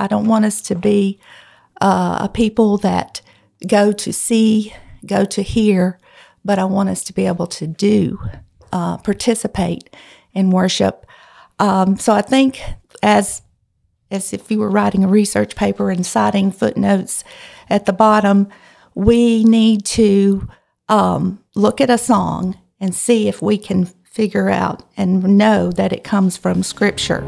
I don't want us to be uh, a people that go to see, go to hear, but I want us to be able to do, uh, participate in worship. Um, so I think as as if you were writing a research paper and citing footnotes at the bottom, we need to um, look at a song and see if we can figure out and know that it comes from Scripture.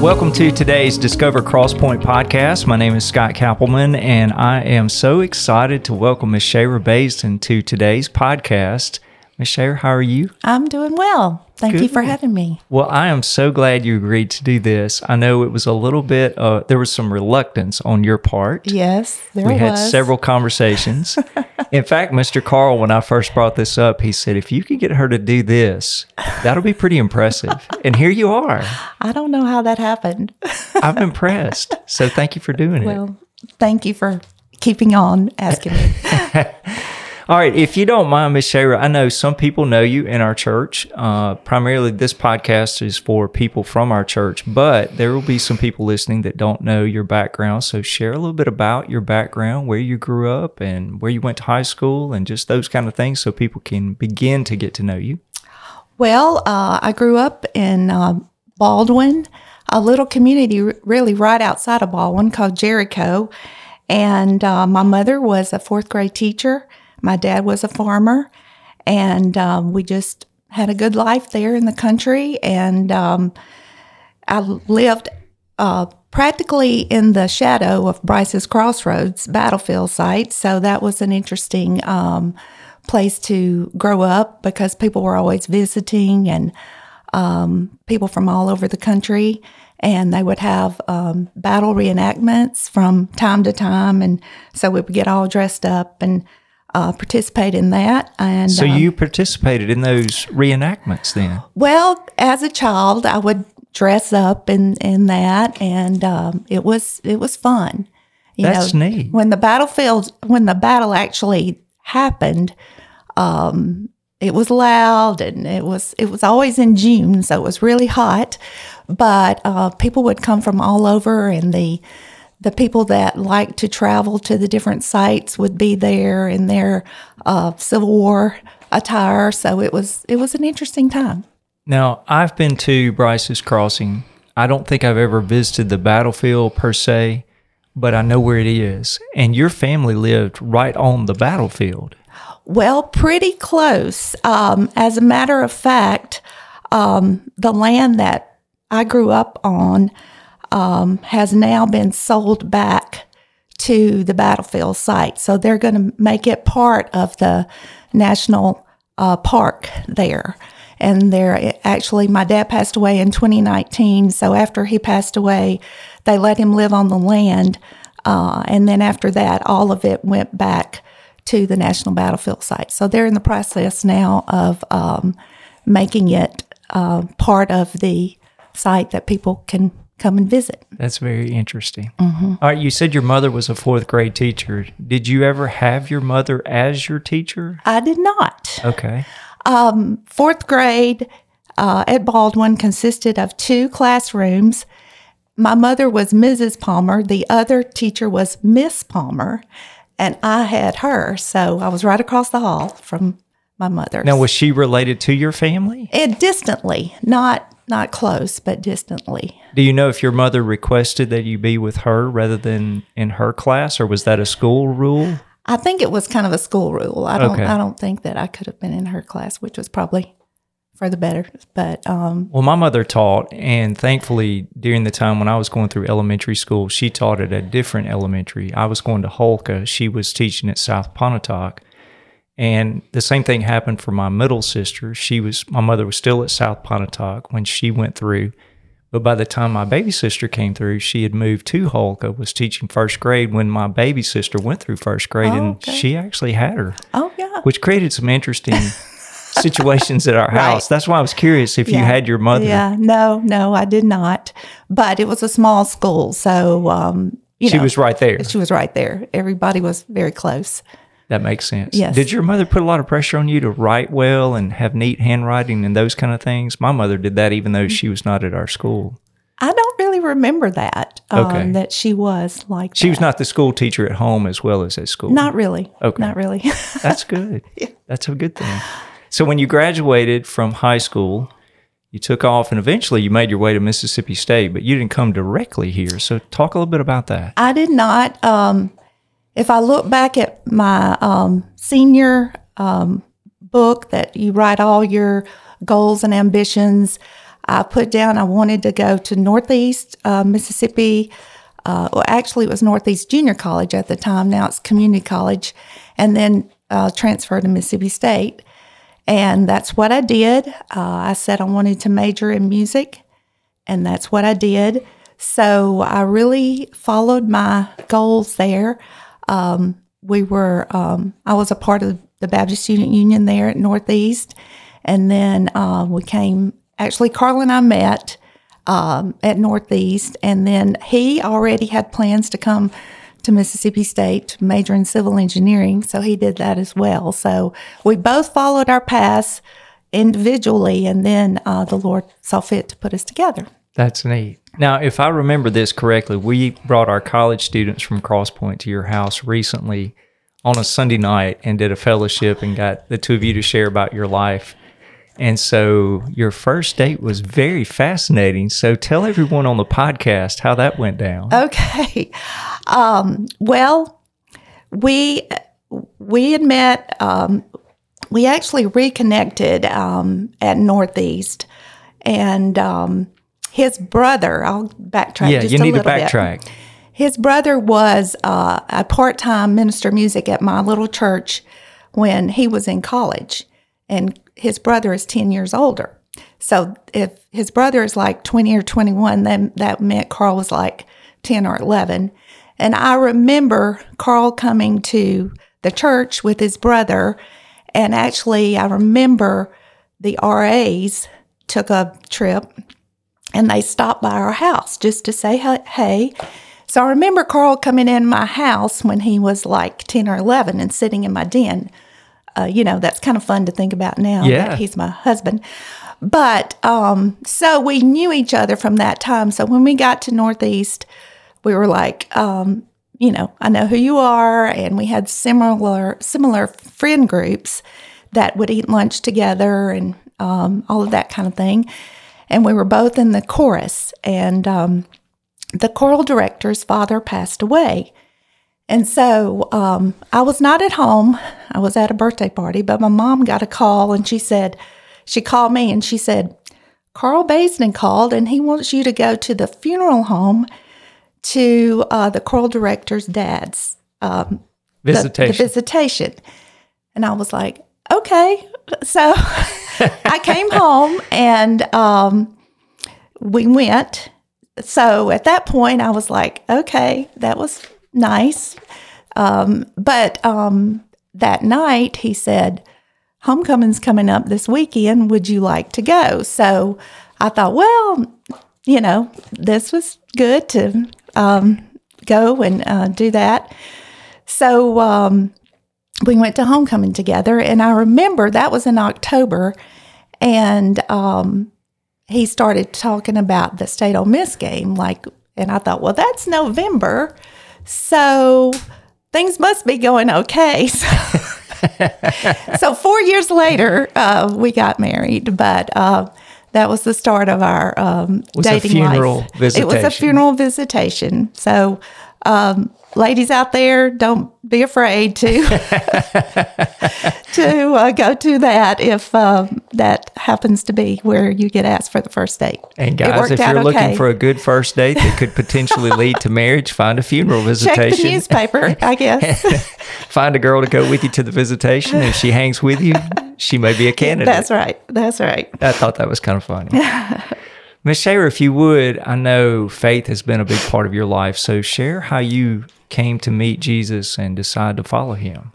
Welcome to today's Discover Crosspoint podcast. My name is Scott Kappelman, and I am so excited to welcome Ms. Shara Baisden to today's podcast. Ms. How are you? I'm doing well. Thank you for having me. Well, I am so glad you agreed to do this. I know it was a little bit, uh, there was some reluctance on your part. Yes, there we had several conversations. In fact, Mr. Carl, when I first brought this up, he said, if you could get her to do this, that'll be pretty impressive. and here you are. I don't know how that happened. I'm impressed. So thank you for doing it. well, thank you for keeping on asking me. All right, if you don't mind, Miss Shara, I know some people know you in our church. Uh, primarily, this podcast is for people from our church, but there will be some people listening that don't know your background. So, share a little bit about your background, where you grew up, and where you went to high school, and just those kind of things, so people can begin to get to know you. Well, uh, I grew up in uh, Baldwyn, a little community really right outside of Baldwyn called Jericho. And uh, my mother was a fourth grade teacher. My dad was a farmer. And um, we just had a good life there in the country. And um, I lived uh, practically in the shadow of Brice's Crossroads battlefield site. So that was an interesting um, place to grow up because people were always visiting and um, people from all over the country. And they would have um, battle reenactments from time to time. And so we would get all dressed up and uh, participate in that. And So, um, you participated in those reenactments then? well, as a child, I would dress up in, in that, and um, it was it was fun. You That's know, neat. When the battlefield, when the battle actually happened, um, it was loud, and it was it was always in June, so it was really hot. But uh, people would come from all over, and the the people that like to travel to the different sites would be there in their uh, Civil War attire. So it was it was an interesting time. Now, I've been to Brice's Crossing. I don't think I've ever visited the battlefield per se, but I know where it is. And your family lived right on the battlefield. Well, pretty close. Um, as a matter of fact, um, the land that I grew up on um, has now been sold back to the battlefield site. So they're going to make it part of the national uh, park there. And there, actually, my dad passed away in 2019. So after he passed away, they let him live on the land. Uh, and then after that, all of it went back to the National Battlefield site. So they're in the process now of um, making it uh, part of the site that people can come and visit. That's very interesting. All right, you said your mother was a fourth grade teacher. Did you ever have your mother as your teacher? I did not. Okay. Um, fourth grade uh, at Baldwyn consisted of two classrooms. My mother was Mrs. Palmer, the other teacher was Miss Palmer, and I had her. So I was right across the hall from my mother. Now, was she related to your family? and distantly, not not close, but distantly. Do you know if your mother requested that you be with her rather than in her class, or was that a school rule? I think it was kind of a school rule. I don't Okay. I don't think that I could have been in her class, which was probably for the better. But um, Well, my mother taught, and thankfully, during the time when I was going through elementary school, she taught at a different elementary. I was going to Holka. She was teaching at South Pontotoc. And the same thing happened for my middle sister. She was, my mother was still at South Pontotoc when she went through. But by the time my baby sister came through, she had moved to Holka, was teaching first grade when my baby sister went through first grade, Oh, and okay. she actually had her oh yeah, which created some interesting situations at our house. That's why I was curious if you had your mother. Yeah, no, no, I did not. But it was a small school, so um, you She know, was right there. she was right there. Everybody was very close. That makes sense. Yes. Did your mother put a lot of pressure on you to write well and have neat handwriting and those kind of things? My mother did that even though she was not at our school. I don't really remember that. Um, Okay. That she was like She that. was not the school teacher at home as well as at school. Not really. Okay. Not really. That's good. Yeah. That's a good thing. So when you graduated from high school, you took off and eventually you made your way to Mississippi State, but you didn't come directly here. So talk a little bit about that. I did not. Um, if I look back at my um, senior um, book that you write all your goals and ambitions, I put down I wanted to go to Northeast uh, Mississippi. Uh, well, actually, it was Northeast Junior College at the time. Now it's community college, and then uh, transfer to Mississippi State. And that's what I did. Uh, I said I wanted to major in music, and that's what I did. So I really followed my goals there. Um, we were, um, I was a part of the Baptist Student Union there at Northeast, and then uh, we came. Actually, Carl and I met um, at Northeast, and then he already had plans to come to Mississippi State to major in civil engineering, so he did that as well. So we both followed our paths individually, and then uh, the Lord saw fit to put us together. That's neat. Now, if I remember this correctly, we brought our college students from Crosspoint to your house recently on a Sunday night and did a fellowship and got the two of you to share about your life. And so your first date was very fascinating. So tell everyone on the podcast how that went down. Okay. Um, well, we we had met. Um, we actually reconnected um, at Northeast, and um, his brother. I'll backtrack. yeah, just you a need to little bit. backtrack. His brother was uh, a part time minister of music at my little church when he was in college, and his brother is 10 years older. So if his brother is like 20 or 21, then that meant Carl was like 10 or 11. And I remember Carl coming to the church with his brother. And actually, I remember the RAs took a trip and they stopped by our house just to say hey. So I remember Carl coming in my house when he was like 10 or 11 and sitting in my den. Uh, you know, that's kind of fun to think about now Yeah. that he's my husband. But um, so we knew each other from that time. So when we got to Northeast, we were like, um, you know, I know who you are, and we had similar similar friend groups that would eat lunch together and um, all of that kind of thing. And we were both in the chorus, and um, the choral director's father passed away. And so um, I was not at home. I was at a birthday party, but my mom got a call and she said, she called me and she said, Carl Basden called and he wants you to go to the funeral home to uh, the choral director's dad's um, the- Visitation. The, visitation. And I was like, okay. So I came home and um, we went. So at that point, I was like, okay, that was nice. Um, but um, that night, he said, homecoming's coming up this weekend. Would you like to go? So I thought, well, you know, this was good to um, go and uh, do that. So um, we went to homecoming together, and I remember that was in October, and um, he started talking about the state Ole Miss game, like, and I thought, well, that's November, so things must be going okay. So, so four years later, uh, we got married, but uh, that was the start of our um, Was a dating funeral life. It was a funeral visitation. So, um, ladies out there, don't be afraid to to uh, go to that if um, that happens to be where you get asked for the first date. And guys, if you're looking okay. for a good first date that could potentially lead to marriage, find a funeral visitation. check the newspaper, I guess. find a girl to go with you to the visitation. If she hangs with you, she may be a candidate. That's right. That's right. I thought that was kind of funny. Miss Shara, if you would, I know faith has been a big part of your life. So share how you came to meet Jesus and decide to follow him.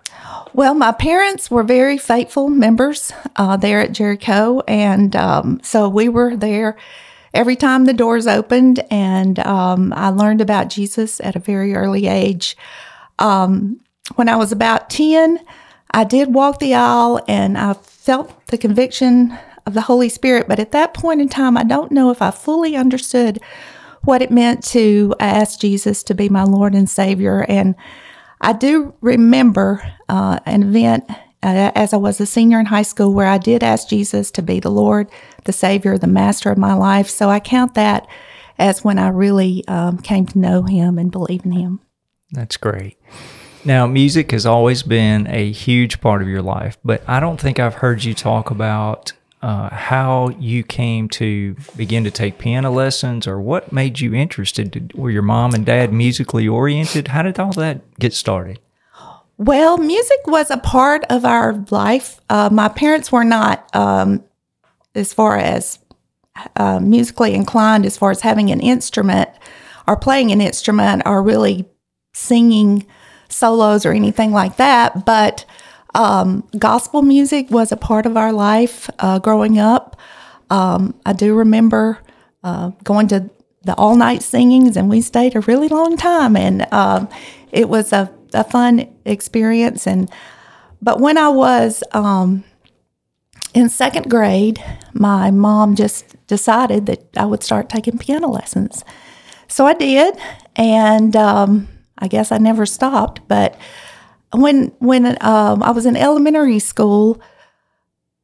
Well, my parents were very faithful members uh, there at Jericho, and um, so we were there every time the doors opened, and um, I learned about Jesus at a very early age. Um, when I was about 10, I did walk the aisle and I felt the conviction of the Holy Spirit, but at that point in time, I don't know if I fully understood what it meant to ask Jesus to be my Lord and Savior. And I do remember uh, an event uh, as I was a senior in high school where I did ask Jesus to be the Lord, the Savior, the Master of my life. So I count that as when I really um, came to know Him and believe in Him. That's great. Now, music has always been a huge part of your life, but I don't think I've heard you talk about uh, how you came to begin to take piano lessons or what made you interested. Were your mom and dad musically oriented? How did all that get started? Well, music was a part of our life. Uh, my parents were not, um, as far as uh, musically inclined, as far as having an instrument or playing an instrument or really singing solos or anything like that. But um, gospel music was a part of our life uh, growing up. Um, I do remember uh, going to the all night singings, and we stayed a really long time, and um, it was a, a fun experience. And but when I was um, in second grade, my mom just decided that I would start taking piano lessons. So I did, and um, I guess I never stopped. But when when um, I was in elementary school,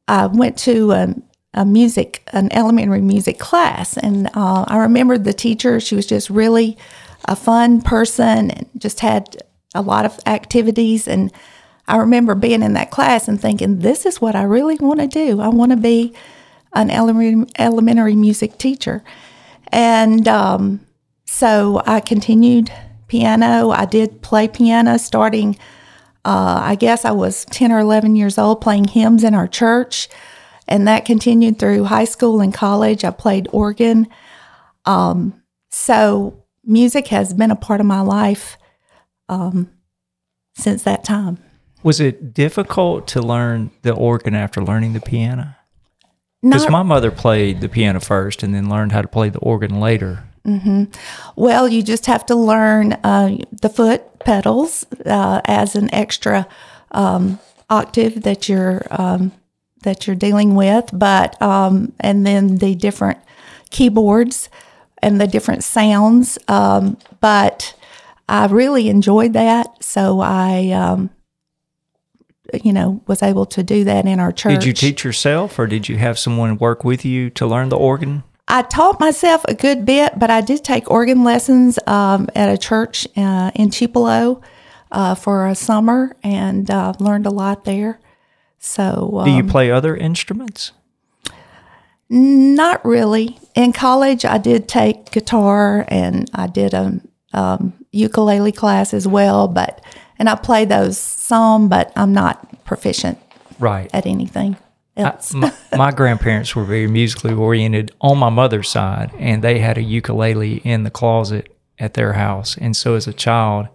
I went to a, a music an elementary music class, and uh, I remember the teacher. She was just really a fun person, and just had a lot of activities. And I remember being in that class and thinking, "This is what I really want to do. I want to be an elementary elementary music teacher." And um, so I continued piano. I did play piano starting, uh, I guess I was 10 or 11 years old, playing hymns in our church. And that continued through high school and college. I played organ. Um, so music has been a part of my life um, since that time. Was it difficult to learn the organ after learning the piano? Because my mother played the piano first and then learned how to play the organ later. Mm-hmm. Well, you just have to learn uh, the foot pedals uh, as an extra um, octave that you're um, that you're dealing with, but um, and then the different keyboards and the different sounds. Um, but I really enjoyed that, so I. Um, you know, was able to do that in our church. Did you teach yourself, or did you have someone work with you to learn the organ? I taught myself a good bit, but I did take organ lessons um, at a church uh, in Tupelo uh, for a summer and uh, learned a lot there. So, um, do you um, play other instruments? Not really. In college, I did take guitar and I did a um, ukulele class as well, but and I play those some, but I'm not proficient right at anything else. I, my, my, grandparents were very musically oriented on my mother's side, and they had a ukulele in the closet at their house. And so, as a child,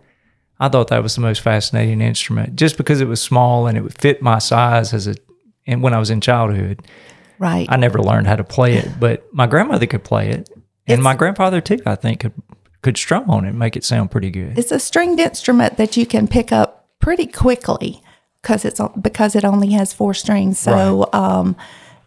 I thought that was the most fascinating instrument, just because it was small and it would fit my size as a. And when I was in childhood, right, I never learned how to play it, but my grandmother could play it, and it's, my grandfather too. I think could could strum on it and make it sound pretty good. It's a stringed instrument that you can pick up pretty quickly because it's because it only has four strings. So right. um,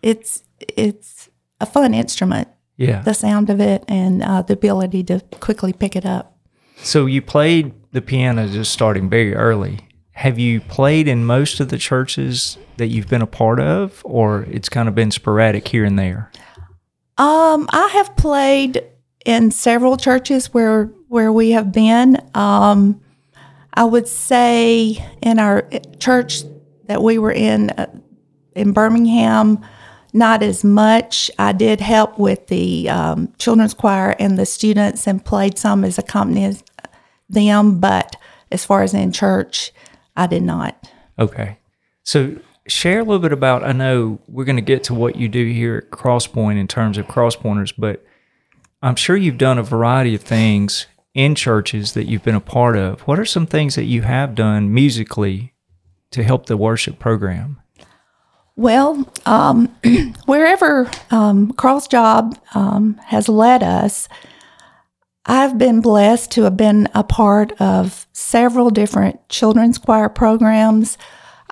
it's it's a fun instrument. Yeah, the sound of it and uh, the ability to quickly pick it up. So you played the piano just starting very early. Have you played in most of the churches that you've been a part of, or it's kind of been sporadic here and there? Um, I have played in several churches where where we have been. Um, I would say in our church that we were in uh, in Birmingham, not as much. I did help with the um, children's choir and the students and played some as accompanist them, but as far as in church, I did not. Okay. So share a little bit about I know we're going to get to what you do here at Crosspoint in terms of crosspointers, but I'm sure you've done a variety of things in churches that you've been a part of, what are some things that you have done musically to help the worship program? Well, um, wherever um, Carl's job um, has led us, I've been blessed to have been a part of several different children's choir programs.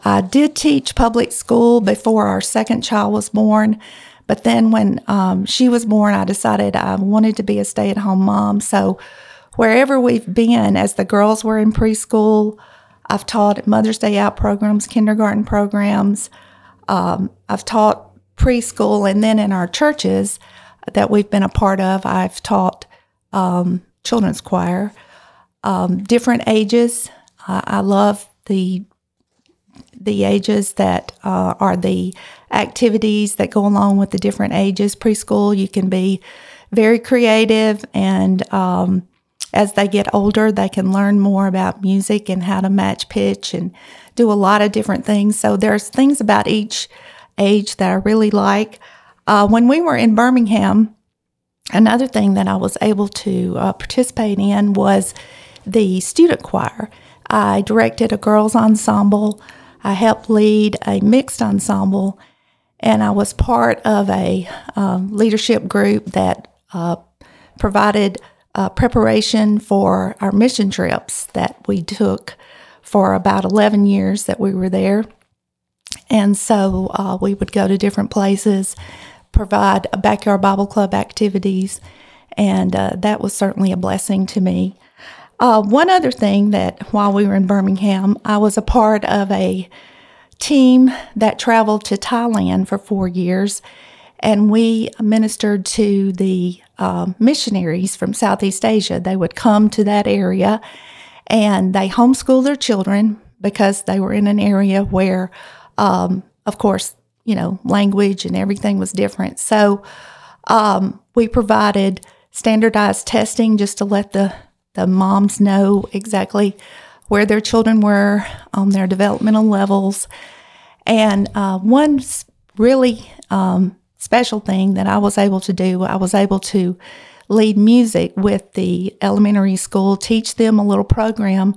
I did teach public school before our second child was born, but then when um, she was born, I decided I wanted to be a stay at home mom. So wherever we've been, as the girls were in preschool, I've taught Mother's Day Out programs, kindergarten programs. Um, I've taught preschool, and then in our churches that we've been a part of, I've taught um, children's choir, um, different ages. Uh, I love the the ages that uh, are the activities that go along with the different ages. Preschool, you can be very creative, and um, as they get older, they can learn more about music and how to match pitch and do a lot of different things. So there's things about each age that I really like. Uh, when we were in Birmingham, another thing that I was able to uh, participate in was the student choir. I directed a girls' ensemble. I helped lead a mixed ensemble, and I was part of a um, leadership group that uh, provided uh, preparation for our mission trips that we took for about 11 years that we were there. And so uh, we would go to different places, provide backyard Bible club activities, and uh, that was certainly a blessing to me. Uh, one other thing that while we were in Birmingham, I was a part of a team that traveled to Thailand for four years, and we ministered to the uh, missionaries from Southeast Asia. They would come to that area and they homeschooled their children because they were in an area where, um, of course, you know, language and everything was different. So um, we provided standardized testing just to let the, the moms know exactly where their children were on their developmental levels. And uh, one really um, special thing that I was able to do, I was able to lead music with the elementary school, teach them a little program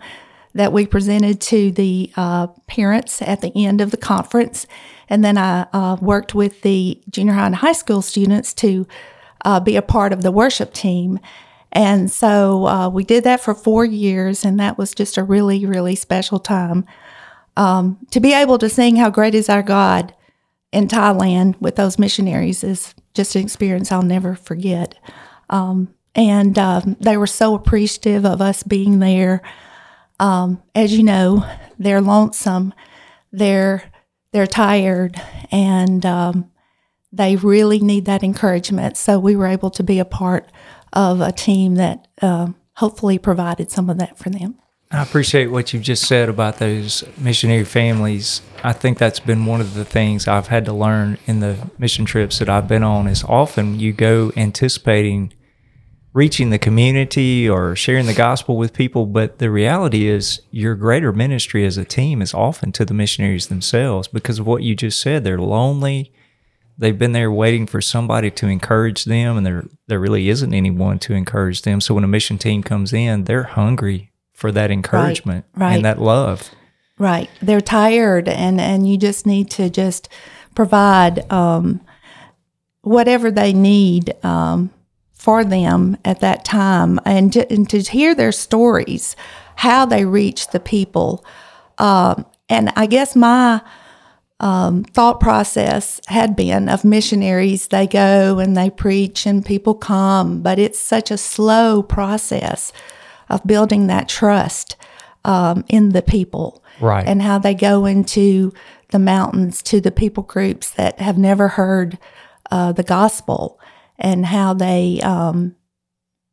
that we presented to the uh, parents at the end of the conference. And then I uh, worked with the junior high and high school students to uh, be a part of the worship team. And so uh, we did that for four years, and that was just a really, really special time. Um, to be able to sing How Great Is Our God in Thailand with those missionaries is just an experience I'll never forget. Um, and um, they were so appreciative of us being there. Um, as you know, they're lonesome, they're they're tired, and um, they really need that encouragement. So we were able to be a part of a team that uh, hopefully provided some of that for them. I appreciate what you've just said about those missionary families. I think that's been one of the things I've had to learn in the mission trips that I've been on is often you go anticipating reaching the community or sharing the gospel with people. But the reality is, your greater ministry as a team is often to the missionaries themselves because of what you just said. They're lonely. They've been there waiting for somebody to encourage them, and there there really isn't anyone to encourage them. So when a mission team comes in, they're hungry for that encouragement right, right. and that love. Right. They're tired, and and you just need to just provide um, whatever they need. Um, for them at that time and to, and to hear their stories, how they reach the people. Um, and I guess my um, thought process had been of missionaries. They go and they preach and people come, but it's such a slow process of building that trust um, in the people. Right. And how they go into the mountains to the people groups that have never heard uh, the gospel and how they um,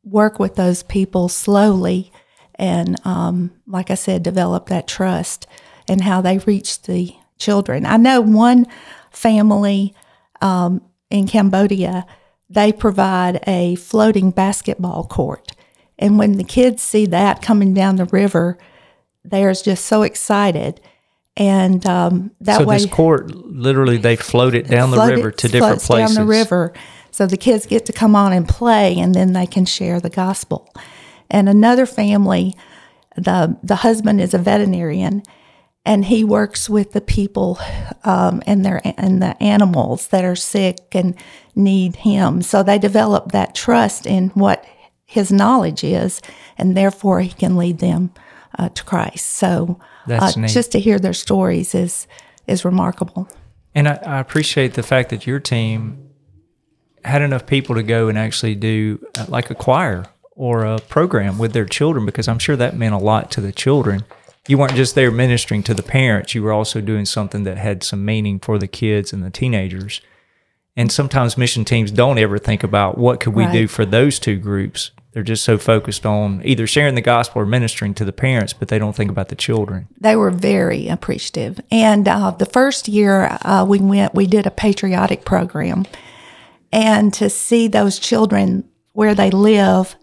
work with those people slowly and, um, like I said, develop that trust and how they reach the children. I know one family um, in Cambodia, they provide a floating basketball court. And when the kids see that coming down the river, they're just so excited. And um, that so way, this court literally they float it down the river to different places. down the river, so the kids get to come on and play, and then they can share the gospel. And another family, the the husband is a veterinarian, and he works with the people um, and their and the animals that are sick and need him. So they develop that trust in what his knowledge is, and therefore he can lead them uh, to Christ. So uh, just to hear their stories is is remarkable. And I, I, appreciate the fact that your team had enough people to go and actually do uh, like a choir or a program with their children because I'm sure that meant a lot to the children. You weren't just there ministering to the parents, you were also doing something that had some meaning for the kids and the teenagers. And sometimes mission teams don't ever think about what could we right. do for those two groups. They're just so focused on either sharing the gospel or ministering to the parents, but they don't think about the children. They were very appreciative. And uh, the first year uh, we went, we did a patriotic program. And to see those children where they live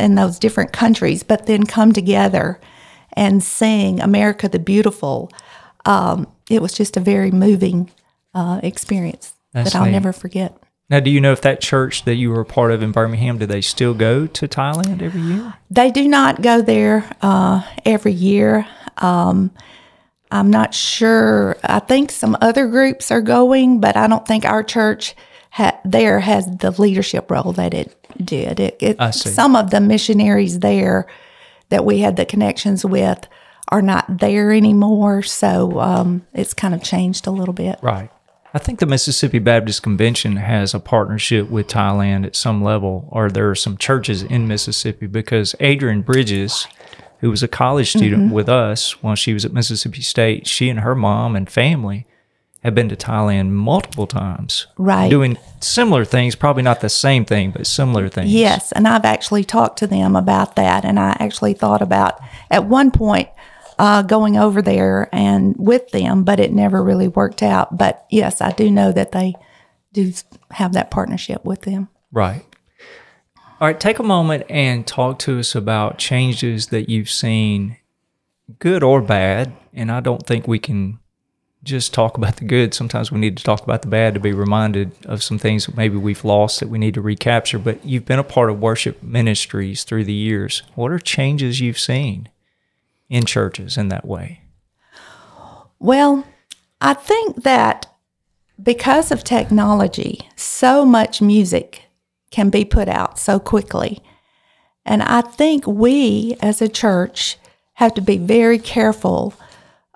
in those different countries, but then come together and sing America the Beautiful, um, it was just a very moving uh, experience That's that I'll neat. never forget. Now, do you know if that church that you were a part of in Birmingham, do they still go to Thailand every year? They do not go there uh, every year. Um, I'm not sure. I think some other groups are going, but I don't think our church ha- there has the leadership role that it did. It, it some of the missionaries there that we had the connections with are not there anymore, so um, it's kind of changed a little bit. Right. I think the Mississippi Baptist Convention has a partnership with Thailand at some level, or there are some churches in Mississippi because Adrian Bridges, who was a college student mm-hmm. with us while she was at Mississippi State, she and her mom and family have been to Thailand multiple times. Right. Doing similar things, probably not the same thing, but similar things. Yes. And I've actually talked to them about that. And I actually thought about at one point uh, going over there and with them, but it never really worked out. But yes, I do know that they do have that partnership with them. Right. All right, take a moment and talk to us about changes that you've seen, good or bad. And I don't think we can just talk about the good. Sometimes we need to talk about the bad to be reminded of some things that maybe we've lost that we need to recapture. But you've been a part of worship ministries through the years. What are changes you've seen? In churches in that way? Well, I think that because of technology, so much music can be put out so quickly. And I think we as a church have to be very careful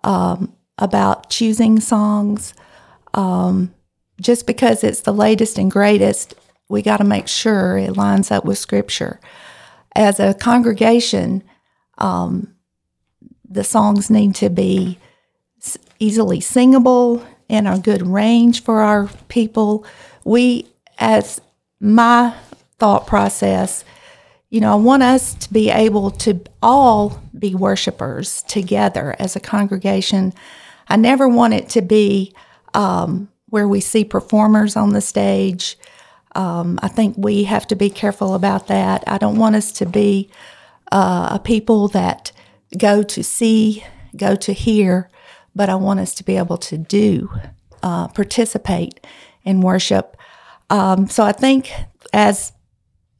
um, about choosing songs. Um, just because it's the latest and greatest, we got to make sure it lines up with Scripture. As a congregation, um, the songs need to be easily singable and a good range for our people. We, as my thought process, you know, I want us to be able to all be worshipers together as a congregation. I never want it to be um, where we see performers on the stage. Um, I think we have to be careful about that. I don't want us to be uh, a people that go to see, go to hear, but I want us to be able to do, uh, participate in worship. Um, so I think as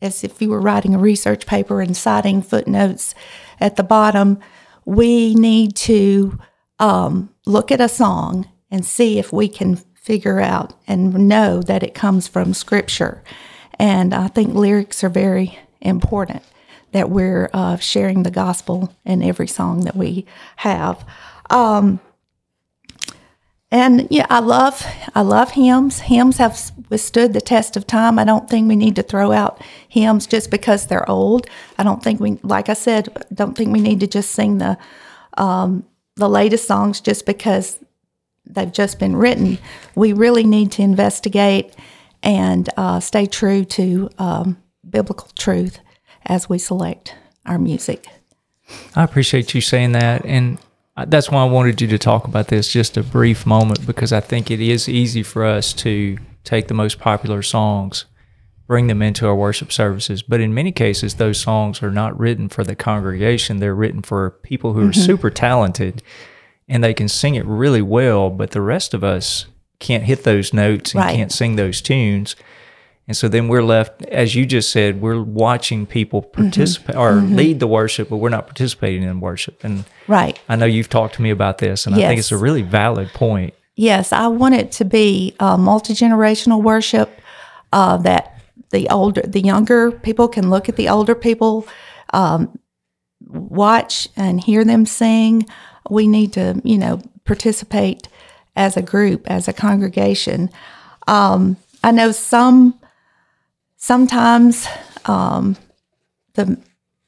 as if you were writing a research paper and citing footnotes at the bottom, we need to um, look at a song and see if we can figure out and know that it comes from Scripture. And I think lyrics are very important that we're uh, sharing the gospel in every song that we have. Um, and yeah, I love I love hymns. Hymns have withstood the test of time. I don't think we need to throw out hymns just because they're old. I don't think we, like I said, don't think we need to just sing the um, the latest songs just because they've just been written. We really need to investigate and uh, stay true to um, biblical truth as we select our music. I appreciate you saying that. And that's why I wanted you to talk about this just a brief moment because I think it is easy for us to take the most popular songs, bring them into our worship services. But in many cases, those songs are not written for the congregation, they're written for people who are mm-hmm. super talented and they can sing it really well, but the rest of us can't hit those notes and right. can't sing those tunes. And so then we're left, as you just said, we're watching people Mm-hmm. participate or lead the worship, but we're not participating in worship. And Right. I know you've talked to me about this, and I think it's a really valid point. Yes, I want it to be uh, multi generational worship. Uh, that the older, the younger people can look at the older people, um, watch and hear them sing. We need to, you know, participate as a group, as a congregation. Um, I know some sometimes um, the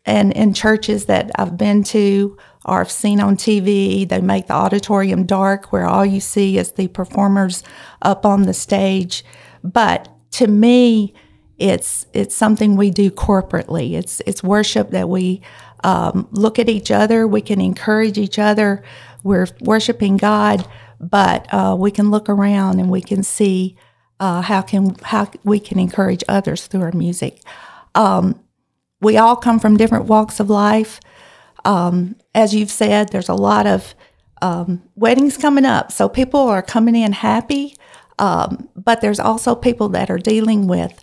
and in churches that I've been to or I've seen on TV, they make the auditorium dark where all you see is the performers up on the stage. But to me, it's it's something we do corporately. It's it's worship that we um, look at each other. We can encourage each other. We're worshiping God, but uh, we can look around and we can see uh, how can how we can encourage others through our music. Um, we all come from different walks of life. Um, as you've said, there's a lot of um, weddings coming up, so people are coming in happy. Um, but there's also people that are dealing with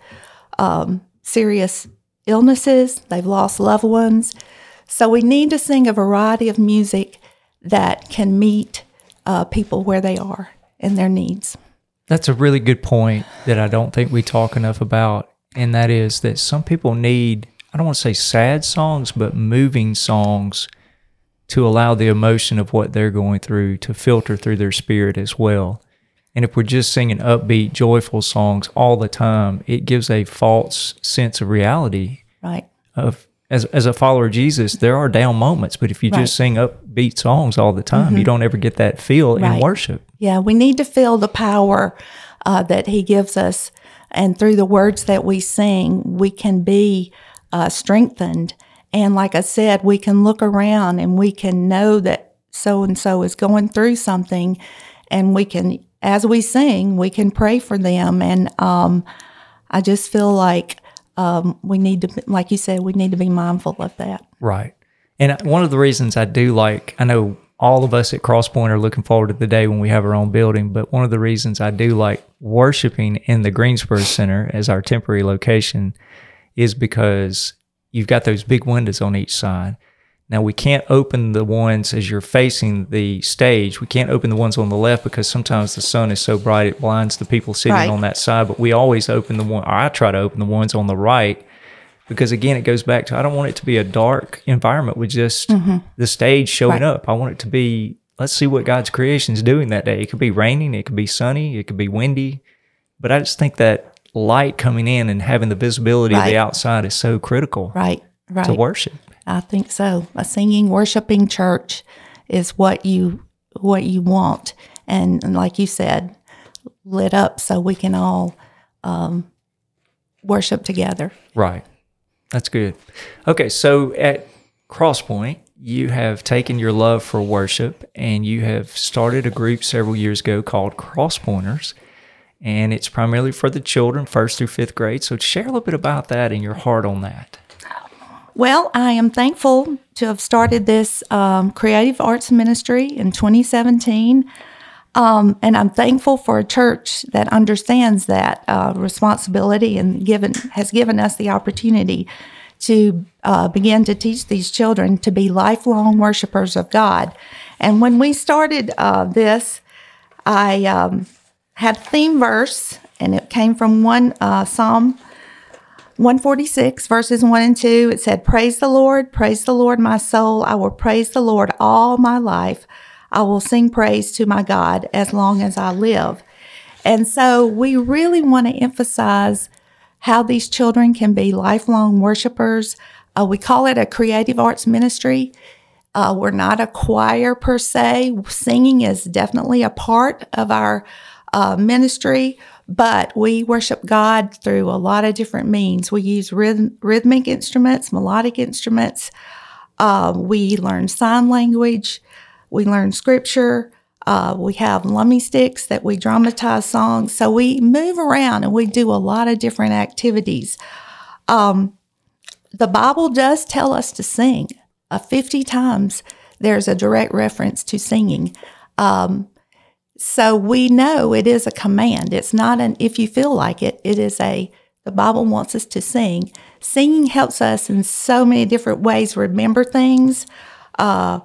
um, serious illnesses. They've lost loved ones. So we need to sing a variety of music that can meet uh, people where they are and their needs. That's a really good point that I don't think we talk enough about. And that is that some people need, I don't want to say sad songs, but moving songs to allow the emotion of what they're going through to filter through their spirit as well. And if we're just singing upbeat, joyful songs all the time, it gives a false sense of reality Right. of as as a follower of Jesus, there are down moments, but if you Right. just sing upbeat songs all the time, you don't ever get that feel in worship. Yeah, we need to feel the power uh, that He gives us. And through the words that we sing, we can be uh, strengthened. And like I said, we can look around and we can know that so and so is going through something. And we can, as we sing, we can pray for them. And um, I just feel like um, we need to, like you said, we need to be mindful of that. Right. And one of the reasons I do like, I know all of us at Crosspoint are looking forward to the day when we have our own building, but one of the reasons I do like worshiping in the Greensboro Center as our temporary location is because you've got those big windows on each side. Now we can't open the ones as you're facing the stage. We can't open the ones on the left because sometimes the sun is so bright it blinds the people sitting Right. on that side. But we always open the one. Or I try to open the ones on the right because again, it goes back to I don't want it to be a dark environment with just the stage showing Mm-hmm. Right. up. I want it to be let's see what God's creation is doing that day. It could be raining, it could be sunny, it could be windy, but I just think that light coming in and having the visibility of the outside is so critical Right, right. to worship. I think so. A singing, worshiping church is what you what you want, and, and like you said, lit up so we can all um, worship together. Right. That's good. Okay, so at Crosspoint, you have taken your love for worship and you have started a group several years ago called Crosspointers. And it's primarily for the children, first through fifth grade. So share a little bit about that and your heart on that. Well, I am thankful to have started this um, creative arts ministry in 2017. Um, and I'm thankful for a church that understands that uh, responsibility and given has given us the opportunity to uh, begin to teach these children to be lifelong worshipers of God. And when we started uh, this, I um, had a theme verse, and it came from one uh, Psalm 146 verses 1 and 2 it said praise the lord praise the lord my soul. I will praise the lord all my life i will sing praise to my god as long as i live and so we really want to emphasize how these children can be lifelong worshipers uh, we call it a creative arts ministry uh, we're not a choir per se. Singing is definitely a part of our uh, ministry, but we worship God through a lot of different means. We use rhythm, rhythmic instruments, melodic instruments. Uh, we learn sign language. We learn scripture. Uh, we have lummi sticks that we dramatize songs. So we move around and we do a lot of different activities. Um, the Bible does tell us to sing. Uh, 50 times there's a direct reference to singing. Um, so we know it is a command. It's not an if you feel like it, it is a, The Bible wants us to sing. Singing helps us in so many different ways remember things. Uh,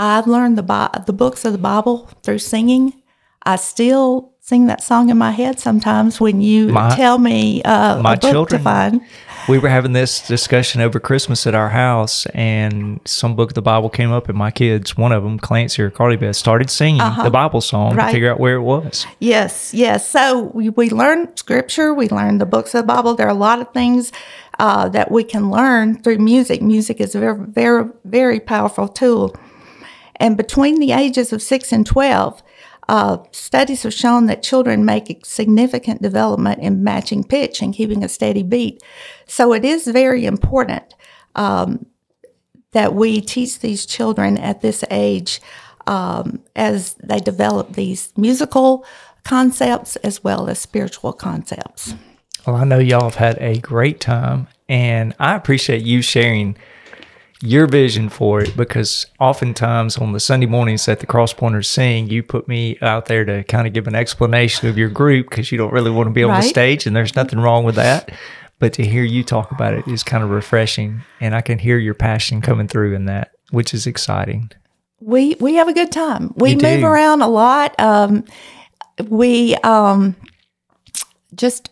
I've learned the Bi- the books of the Bible through singing. I still sing that song in my head sometimes when you My- tell me uh, my children- to find. we were having this discussion over Christmas at our house, and some book of the Bible came up, and my kids, one of them, Clancy or Carly Beth, started singing the Bible song Right. to figure out where it was. Yes, yes. So we, we learn scripture, we learn the books of the Bible. There are a lot of things uh, that we can learn through music. Music is a very, very, very powerful tool. And between the ages of 6 and 12, uh, studies have shown that children make significant development in matching pitch and keeping a steady beat. So it is very important um, that we teach these children at this age um, as they develop these musical concepts as well as spiritual concepts. Well, I know y'all have had a great time, and I appreciate you sharing your vision for it because oftentimes on the Sunday mornings that the Cross Pointers sing, you put me out there to kind of give an explanation of your group because you don't really want to be on the stage, and there's nothing wrong with that. But to hear you talk about it is kind of refreshing, and I can hear your passion coming through in that, which is exciting. we we have a good time. We You move do. around a lot. Um, we um, just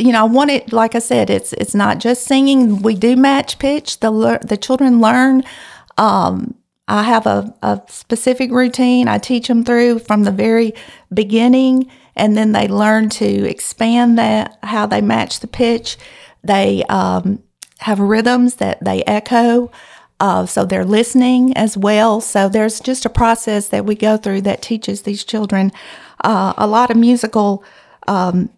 you know, I want it like I said. It's it's not just singing. We do match pitch. The lear- the children learn. Um, I have a, a specific routine I teach them through from the very beginning, and then they learn to expand that how they match the pitch. They um, have rhythms that they echo. Uh, so they're listening as well. So there's just a process that we go through that teaches these children uh, a lot of musical um,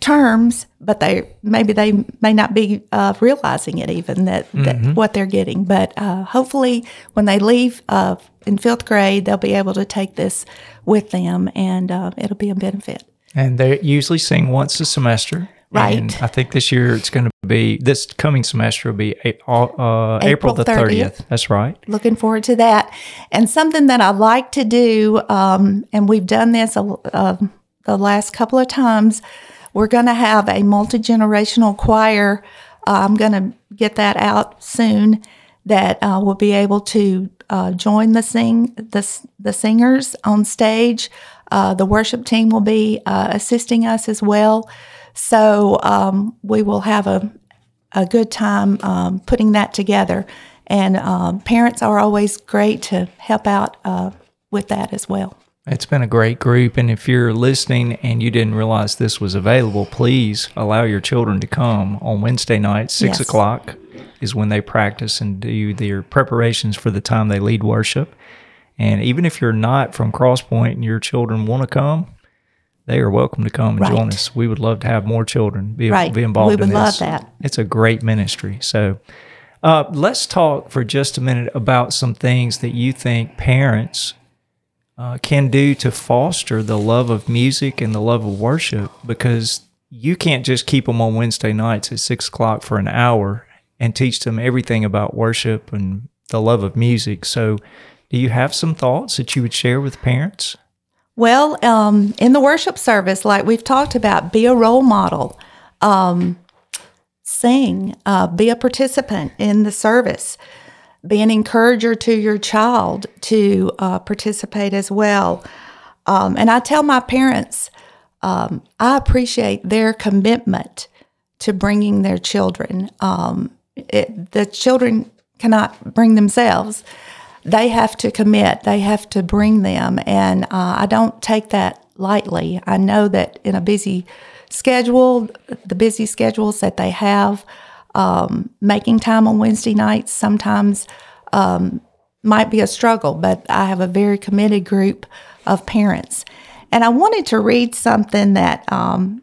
terms, but they maybe they may not be uh, realizing it even that, that what they're getting. But uh, hopefully, when they leave uh, in fifth grade, they'll be able to take this with them, and uh, it'll be a benefit. And they usually sing once a semester. Right. And I think this year it's going to be, this coming semester will be a- uh, April, April the 30th. 30th. That's right. looking forward to that. And something that I like to do, um, and we've done this uh, the last couple of times, we're going to have a multi generational choir. Uh, I'm going to get that out soon. That uh, will be able to uh, join the sing the the singers on stage. Uh, the worship team will be uh, assisting us as well. So um, we will have a a good time um, putting that together. And parents are always great to help out uh, with that as well. It's been a great group. And if you're listening and you didn't realize this was available, please allow your children to come on Wednesday night, six Yes. o'clock is when they practice and do their preparations for the time they lead worship. And even if you're not from Cross Point and your children want to come, they are welcome to come and join us. We would love to have more children be, Right. be involved We in would love that. It's a great ministry. So uh, let's talk for just a minute about some things that you think parents uh, can do to foster the love of music and the love of worship because you can't just keep them on Wednesday nights at six o'clock for an hour and teach them everything about worship and the love of music. So, do you have some thoughts that you would share with parents? Well, um, in the worship service, like we've talked about, be a role model, um, sing, uh, be a participant in the service, be an encourager to your child to uh, participate as well. Um, and I tell my parents, um, I appreciate their commitment to bringing their children. Um, it, the children cannot bring themselves. They have to commit. They have to bring them, and uh, I don't take that lightly. I know that in a busy schedule, the busy schedules that they have, um, making time on Wednesday nights sometimes um, might be a struggle, but I have a very committed group of parents. And I wanted to read something that um,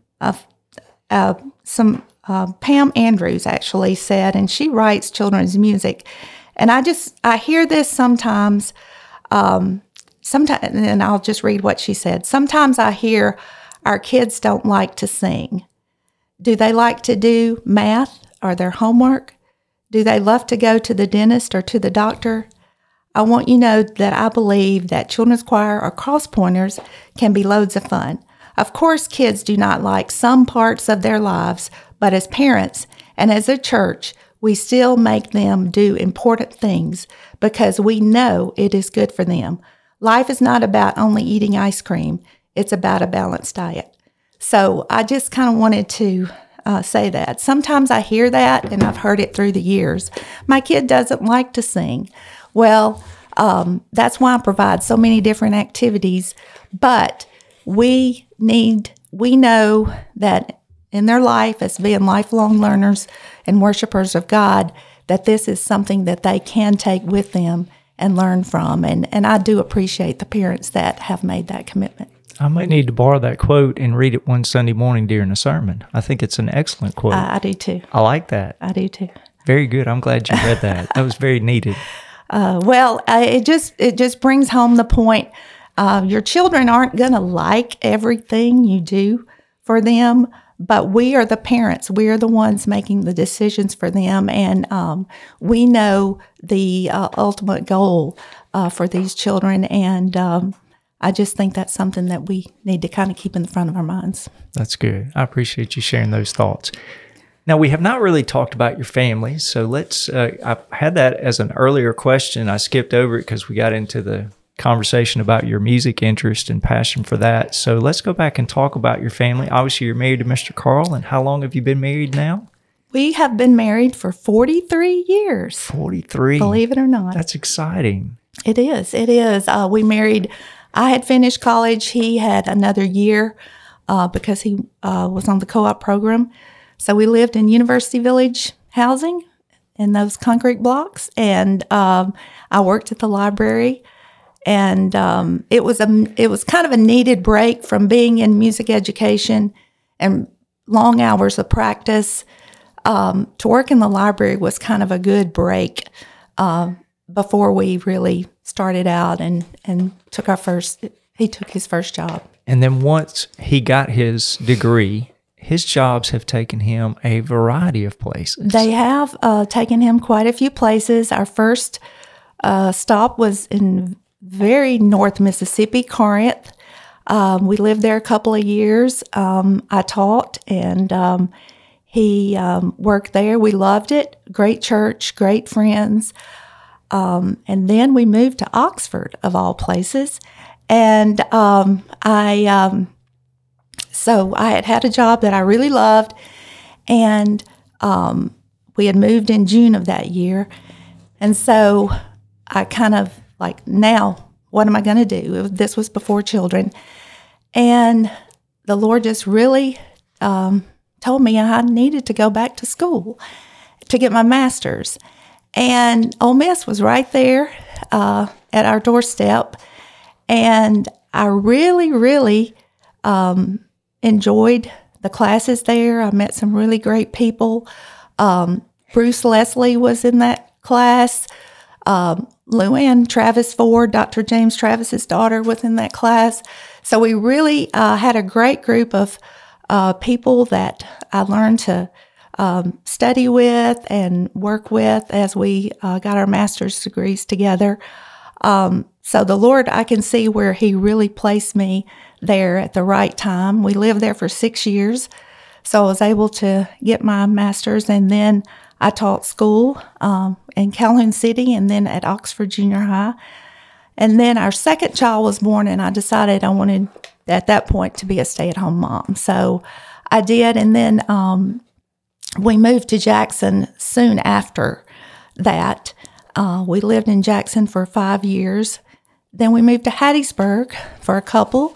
some uh, Pam Andrews actually said, and she writes children's music. And I just I hear this sometimes. Um, sometimes, and I'll just read what she said. Sometimes I hear our kids don't like to sing. Do they like to do math or their homework? Do they love to go to the dentist or to the doctor? I want you to know that I believe that children's choir or cross pointers can be loads of fun. Of course, kids do not like some parts of their lives, but as parents and as a church, we still make them do important things because we know it is good for them. Life is not about only eating ice cream, it's about a balanced diet. So I just kind of wanted to uh, say that. Sometimes I hear that, and I've heard it through the years. My kid doesn't like to sing. Well, um, that's why I provide so many different activities. But we need, we know that in their life as being lifelong learners and worshipers of God, that this is something that they can take with them and learn from. And, and I do appreciate the parents that have made that commitment. I might need to borrow that quote and read it one Sunday morning during a sermon. I think it's an excellent quote. I, I do too. I like that. I do too. Very good. I'm glad you read that. that was very needed. Uh, well, uh, it just it just brings home the point. Uh, your children aren't going to like everything you do for them, but we are the parents. We are the ones making the decisions for them, and um, we know the uh, ultimate goal uh, for these children. And um, I just think that's something that we need to kind of keep in the front of our minds. That's good. I appreciate you sharing those thoughts. Now, we have not really talked about your family, so let's. Uh, I had that as an earlier question. I skipped over it because we got into the conversation about your music interest and passion for that. So let's go back and talk about your family. Obviously, you're married to Mr. Carl, and how long have you been married now? We have been married for 43 years. 43. Believe it or not. That's exciting. It is. It is. Uh, we married, I had finished college. He had another year uh, because he uh, was on the co op program. So we lived in University Village housing in those concrete blocks, and um, I worked at the library. And um, it was a it was kind of a needed break from being in music education and long hours of practice. Um, to work in the library was kind of a good break uh, before we really started out and and took our first. He took his first job. And then once he got his degree, his jobs have taken him a variety of places. They have uh, taken him quite a few places. Our first uh, stop was in very North Mississippi, Corinth. Um, we lived there a couple of years. Um, I taught, and um, he um, worked there. We loved it. Great church, great friends. Um, and then we moved to Oxford, of all places. And um, I so I had had a job that I really loved, and um, we had moved in June of that year. And so I kind of like, now, what am I going to do? This was before children. And the Lord just really um, told me I needed to go back to school to get my master's. And Ole Miss was right there uh, at our doorstep. And I really, really um, enjoyed the classes there. I met some really great people. Um, Bruce Leslie was in that class. Um, Luann Travis Ford, Dr. James Travis's daughter, was in that class. So we really uh, had a great group of uh, people that I learned to um, study with and work with as we uh, got our master's degrees together. Um, so the Lord, I can see where He really placed me there at the right time. We lived there for six years. So I was able to get my master's, and then I taught school um, in Calhoun City and then at Oxford Junior High. And then our second child was born, and I decided I wanted at that point to be a stay at home mom. So I did. And then um, we moved to Jackson soon after that. Uh, we lived in Jackson for five years. Then we moved to Hattiesburg for a couple.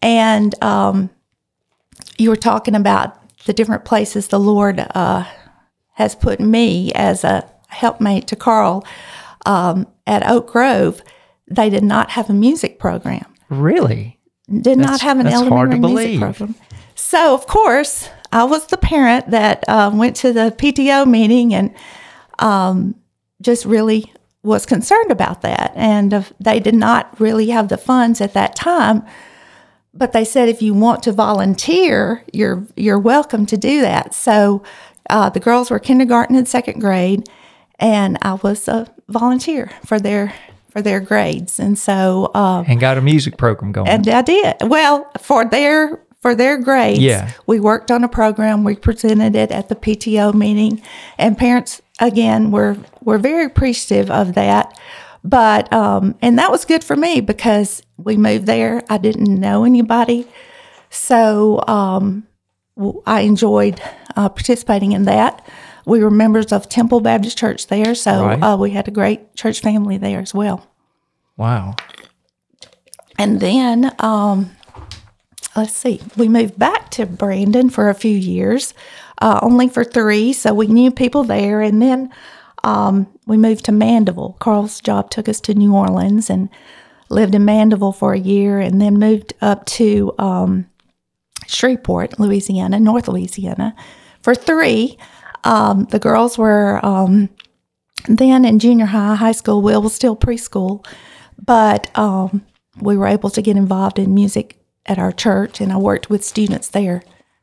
And um, you were talking about the different places the Lord uh, has put me as a helpmate to Carl um, at Oak Grove. They did not have a music program. Really? Did not have an elementary music program. So, of course, I was the parent that uh, went to the PTO meeting and um, just really was concerned about that. And uh, they did not really have the funds at that time but they said if you want to volunteer, you're you're welcome to do that. So uh, the girls were kindergarten and second grade, and I was a volunteer for their for their grades, and so uh, And got a music program going. and I did well for their for their grades. Yeah. we worked on a program. We presented it at the PTO meeting, and parents again were were very appreciative of that. But um, and that was good for me because we moved there. I didn't know anybody, so um, I enjoyed uh, participating in that. We were members of Temple Baptist Church there, so Right. uh, we had a great church family there as well. wow. And then, um, let's see, we moved back to Brandon for a few years, uh, only for three. So we knew people there. And then um, we moved to Mandeville. Carl's job took us to New Orleans and lived in Mandeville for a year and then moved up to um, Shreveport, Louisiana, North Louisiana, for three. Um, the girls were um, then in junior high, high school. Will was still preschool, but um, we were able to get involved in music at our church, and I worked with students there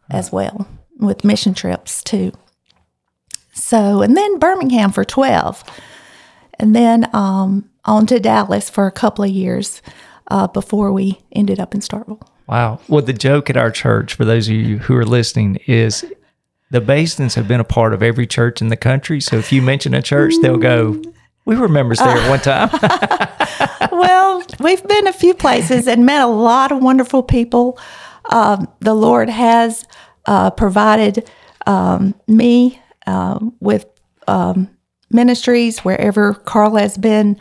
as well with mission trips too. So, and then Birmingham for 12, and then um, on to Dallas for a couple of years uh, before we ended up in Starkville. Wow. Well, the joke at our church, for those of you who are listening, is the Basins have been a part of every church in the country. So if you mention a church, they'll go, We were members there at one time. well, we've been a few places and met a lot of wonderful people. Um, the Lord has uh, provided um, me uh, with um, ministries wherever Carl has been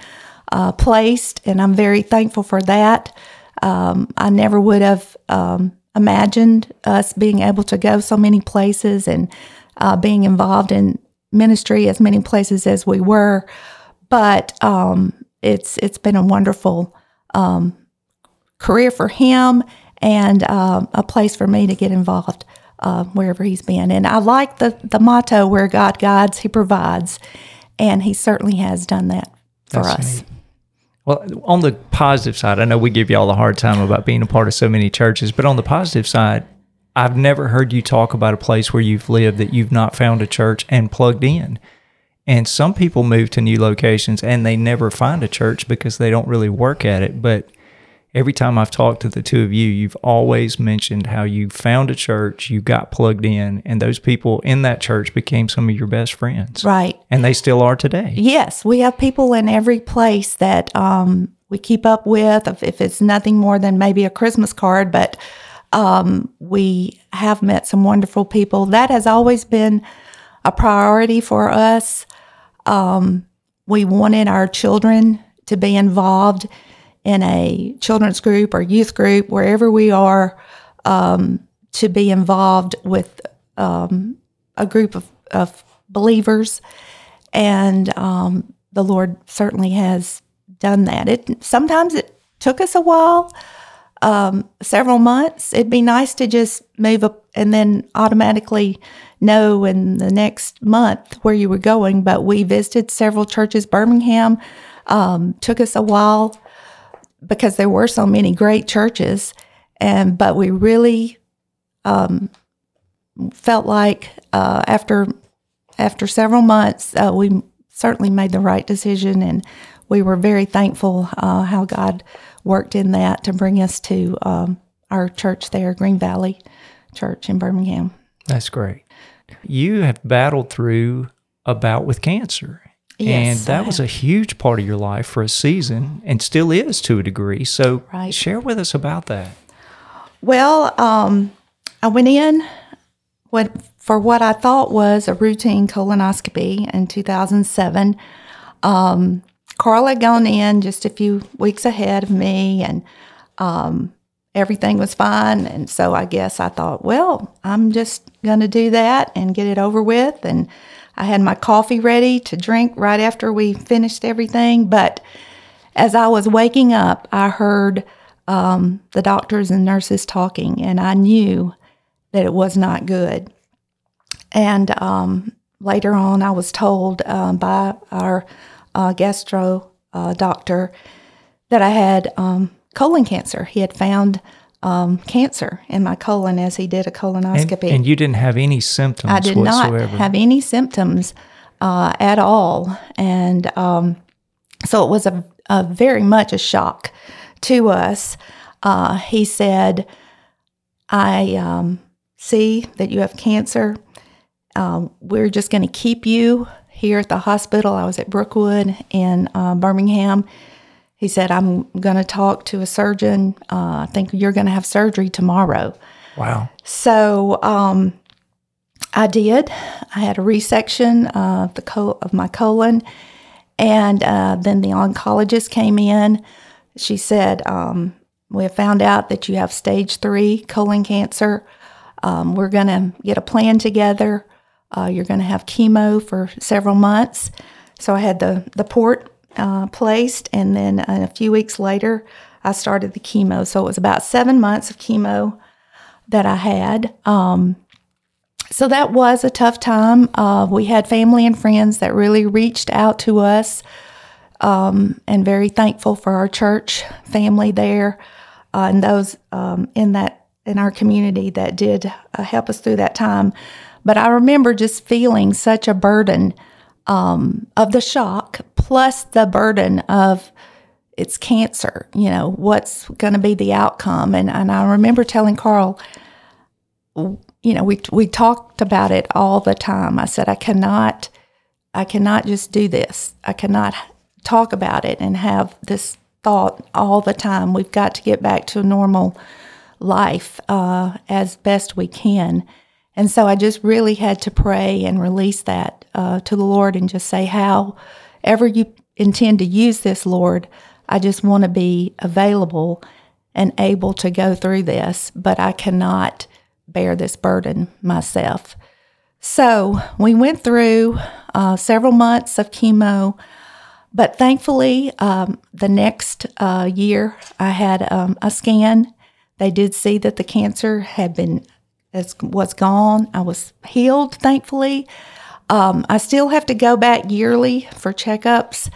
uh, placed, and I'm very thankful for that. Um, I never would have um, imagined us being able to go so many places and uh, being involved in ministry as many places as we were but um, it's it's been a wonderful um, career for him and um, a place for me to get involved uh, wherever he's been. And I like the the motto "Where God guides, He provides," and He certainly has done that for That's us. neat. Well, on the positive side, I know we give you all a hard time about being a part of so many churches, but on the positive side, I've never heard you talk about a place where you've lived that you've not found a church and plugged in. And some people move to new locations and they never find a church because they don't really work at it. But every time I've talked to the two of you, you've always mentioned how you found a church, you got plugged in, and those people in that church became some of your best friends. Right. And they still are today. Yes, we have people in every place that um, we keep up with. If, it's nothing more than maybe a Christmas card, but um, we have met some wonderful people. That has always been a priority for us. Um, we wanted our children to be involved in a children's group or youth group, wherever we are, um, to be involved with um, a group of, of believers and um, the Lord certainly has done that. It sometimes it took us a while, um, several months. It'd be nice to just move up and then automatically know in the next month where you were going. But we visited several churches. Birmingham um, took us a while because there were so many great churches, and but we really um, felt like uh, after after several months, uh, we certainly made the right decision, and we were very thankful uh, how God worked in that to bring us to um, our church there, Green Valley Church in Birmingham. That's great. You have battled through a bout with cancer. and that was a huge part of your life for a season and still is to a degree. So Right. share with us about that. Well, um, I went in what for what I thought was a routine colonoscopy in 2007. Um, Carl had gone in just a few weeks ahead of me, and um, everything was fine. And so I guess I thought, well, I'm just going to do that and get it over with. And I had my coffee ready to drink right after we finished everything. But as I was waking up, I heard um, the doctors and nurses talking, and I knew that it was not good. And um, later on, I was told um, by our uh, gastro uh, doctor that I had um, colon cancer. He had found um, cancer in my colon as he did a And, colonoscopy. and you didn't have any symptoms I did whatsoever. not have any symptoms uh, at all. And um, So it was a, a very much a shock to us. Uh, he said, I um, see that you have cancer. Um, we're just going to keep you here at the hospital. I was at Brookwood in uh, Birmingham. He said, I'm going to talk to a surgeon. Uh, I think you're going to have surgery tomorrow. Wow. So um, I did. I had a resection of the col- of my colon, and uh, then the oncologist came in. She said, um, "We have found out that you have stage three colon cancer. Um, we're going to get a plan together. Uh, you're going to have chemo for several months." So I had the the port uh, placed, and then a few weeks later, I started the chemo. So it was about seven months of chemo that I had. Um, so that was a tough time. Uh, we had family and friends that really reached out to us, um, and very thankful for our church family there uh, and those um, in that in our community that did uh, help us through that time. But I remember just feeling such a burden um, of the shock, plus the burden of it's cancer. You know what's going to be the outcome, and and I remember telling Carl you know, we we talked about it all the time. I said I cannot I cannot just do this. I cannot talk about it and have this thought all the time. We've got to get back to a normal life uh, as best we can. And so I just really had to pray and release that uh, to the Lord and just say, however you intend to use this, Lord, I just want to be available and able to go through this, but I cannot bear this burden myself. So we went through uh, several months of chemo, but thankfully, um, the next uh, year I had um, a scan. They did see that the cancer had been was gone. I was healed, thankfully. Um, I still have to go back yearly for checkups.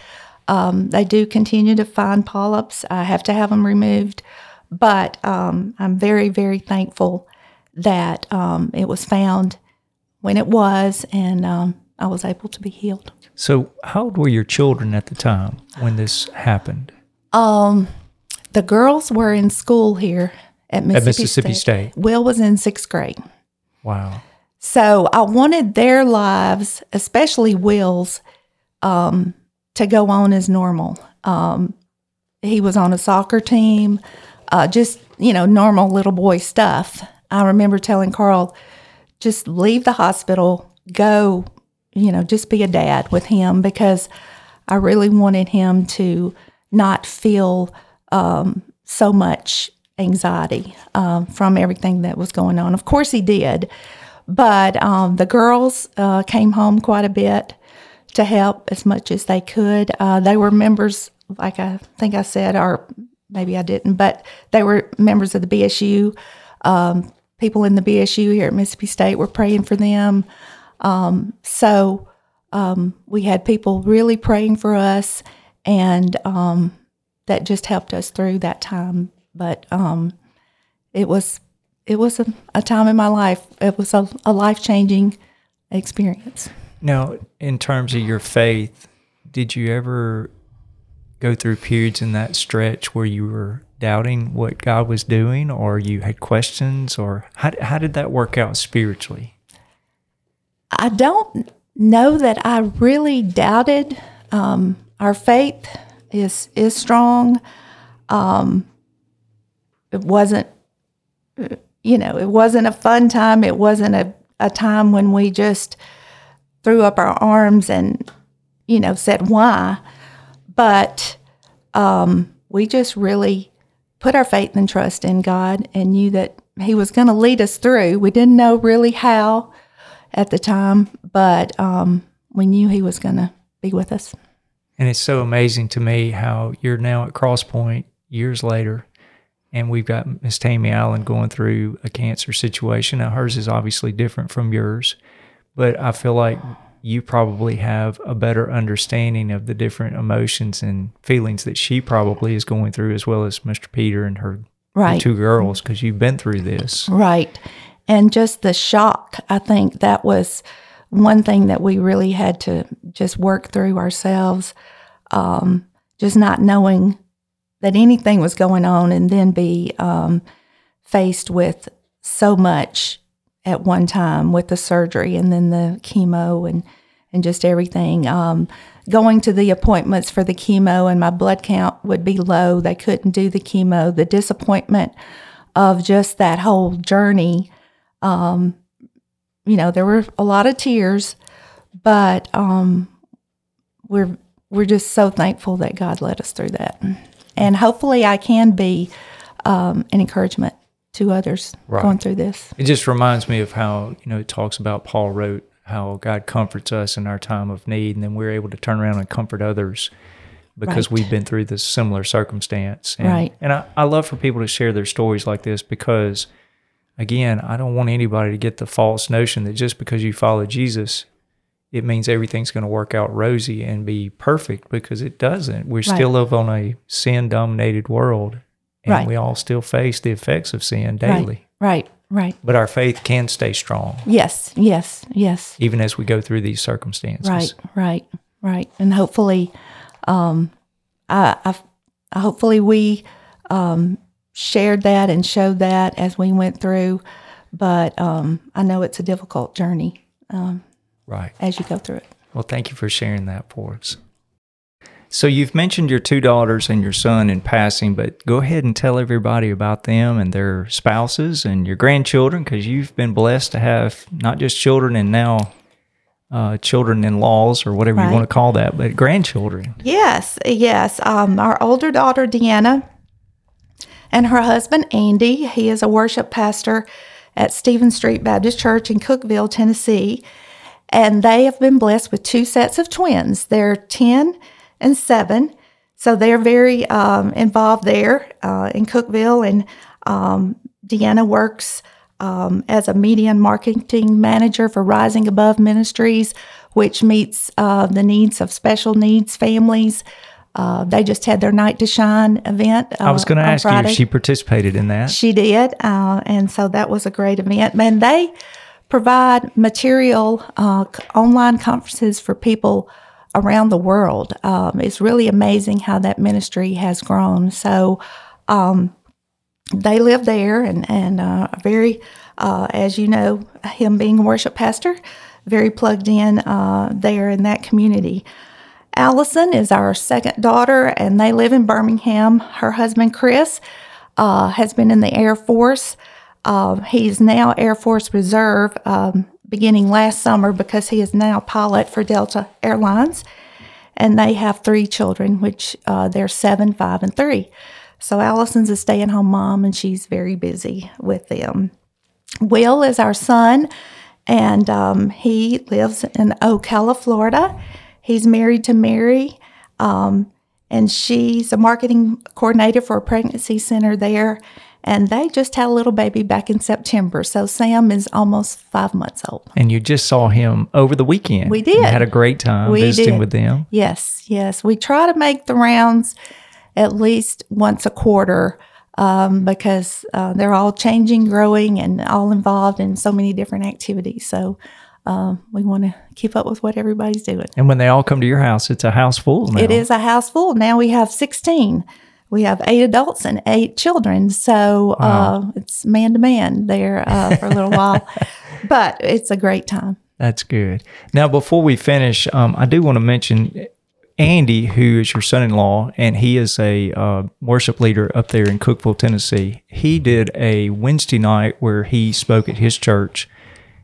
Um, they do continue to find polyps. I have to have them removed, but um, I'm very, very thankful that um, it was found when it was, and um, I was able to be healed. So, how old were your children at the time when this happened? Um, the girls were in school here at Mississippi, at Mississippi State. State. Will was in sixth grade. Wow. So I wanted their lives, especially Will's, um, to go on as normal. Um, he was on a soccer team, uh, just you know normal little boy stuff. I remember telling Carl, just leave the hospital, go, you know, just be a dad with him because I really wanted him to not feel um, so much anxiety um, from everything that was going on. Of course, he did, but um, the girls uh, came home quite a bit to help as much as they could. Uh, they were members, like I think I said, or maybe I didn't, but they were members of the BSU. Um, people in the BSU here at Mississippi State were praying for them. Um, so um, we had people really praying for us, and um, that just helped us through that time. But um, it was it was a, a, time in my life. It was a, a life changing experience. Now, in terms of your faith, did you ever go through periods in that stretch where you were doubting what God was doing, or you had questions, or how, how did that work out spiritually? I don't know that I really doubted. Um, our faith is is strong. Um, it wasn't, you know, it wasn't a fun time. It wasn't a, a time when we just threw up our arms and, you know, said why. But um, we just really put our faith and trust in God and knew that He was going to lead us through. We didn't know really how at the time, but um, we knew He was going to be with us. And it's so amazing to me how you're now at Crosspoint years later, and we've got Miss Tammy Allen going through a cancer situation. Now, hers is obviously different from yours, but I feel like you probably have a better understanding of the different emotions and feelings that she probably is going through, as well as Mr. Peter and her, right. her two girls, because you've been through this. Right. And just the shock, I think that was one thing that we really had to just work through ourselves. Um, just not knowing that anything was going on and then be um, faced with so much at one time with the surgery and then the chemo and and just everything. Um, going to the appointments for the chemo and my blood count would be low. They couldn't do the chemo. The disappointment of just that whole journey. Um, you know, there were a lot of tears, but um, we're we're just so thankful that God led us through that, and hopefully, I can be um, an encouragement to others Right. going through this. It just reminds me of how, you know, it talks about Paul wrote how God comforts us in our time of need, and then we're able to turn around and comfort others because Right. we've been through this similar circumstance. And, Right. And I, I love for people to share their stories like this because, again, I don't want anybody to get the false notion that just because you follow Jesus, it means everything's going to work out rosy and be perfect because it doesn't. We still live on a sin dominated world and Right. we all still face the effects of sin daily. Right, right. But our faith can stay strong Yes, yes, yes. even as we go through these circumstances. Right, right, right. And hopefully, um, I, I, I hopefully we um, shared that and showed that as we went through. But um, I know it's a difficult journey um, Right. as you go through it. Well, thank you for sharing that for us. So you've mentioned your two daughters and your son in passing, but go ahead and tell everybody about them and their spouses and your grandchildren because you've been blessed to have not just children and now uh, children-in-laws or whatever you want to call that, but grandchildren. Yes, yes. Um, our older daughter, Deanna, and her husband, Andy, he is a worship pastor at Stevens Street Baptist Church in Cookeville, Tennessee. And they have been blessed with two sets of twins. They're 10 and 7. So they're very um, involved there uh, in Cookeville. And um, Deanna works um, as a media and marketing manager for Rising Above Ministries, which meets uh, the needs of special needs families. Uh, they just had their Night to Shine event. Uh, I was going to on ask you if she participated in that. She did, uh, and so that was a great event. And they provide material uh, online conferences for people around the world. Um, it's really amazing how that ministry has grown. So um, they live there, and and uh, very, uh, as you know, him being a worship pastor, very plugged in uh, there in that community. Allison is our second daughter, and they live in Birmingham. Her husband, Chris, uh, has been in the Air Force. Uh, he's now Air Force Reserve um, beginning last summer because he is now pilot for Delta Airlines. And they have three children, which uh, they're seven, five, and three. So Allison's a stay at home mom, and she's very busy with them. Will is our son, and um, he lives in Ocala, Florida. He's married to Mary, um, and she's a marketing coordinator for a pregnancy center there. And they just had a little baby back in September. So Sam is almost five months old. And you just saw him over the weekend. We did. had a great time We visiting did. with them. Yes, yes. We try to make the rounds at least once a quarter um, because uh, they're all changing, growing, and all involved in so many different activities. So um, we want to keep up with what everybody's doing. And when they all come to your house, it's a house full now. It is a house full. Now we have 16. We have eight adults and eight children. So uh, it's man to man there uh, for a little while. But it's a great time. That's good. Now, before we finish, um, I do want to mention Andy, who is your son-in-law, and he is a uh, worship leader up there in Cookeville, Tennessee. He did a Wednesday night where he spoke at his church,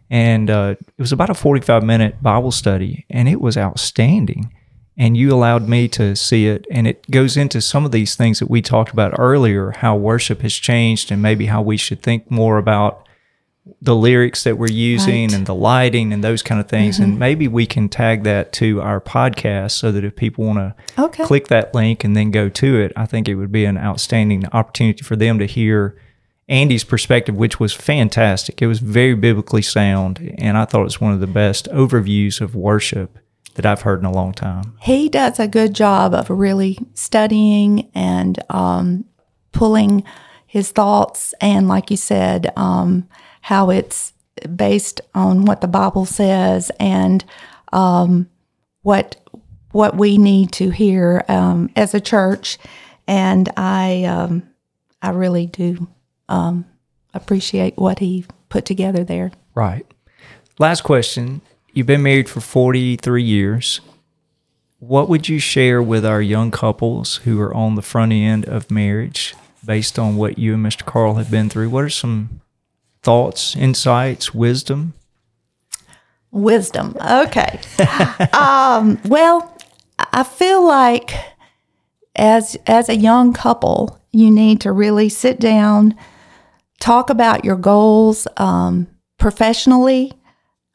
and uh, it was about a forty-five minute Bible study, and it was outstanding. And you allowed me to see it, and it goes into some of these things that we talked about earlier, how worship has changed, and maybe how we should think more about the lyrics that we're using Right. and the lighting and those kind of things. And mm-hmm. maybe we can tag that to our podcast so that if people want to Okay. click that link and then go to it, I think it would be an outstanding opportunity for them to hear Andy's perspective, which was fantastic. It was very biblically sound, and I thought it was one of the best overviews of worship that I've heard in a long time. he does a good job of really studying and um, pulling his thoughts and like you said um, how it's based on what the bible says and um, what what we need to hear um, as a church, and I um, I really do um, appreciate what he put together there. Right. Last question. You've been married for 43 years. What would you share with our young couples who are on the front end of marriage based on what you and Mr. Carl have been through? What are some thoughts, insights, wisdom? Wisdom. Okay. um, well, I feel like as as a young couple, you need to really sit down, talk about your goals um, professionally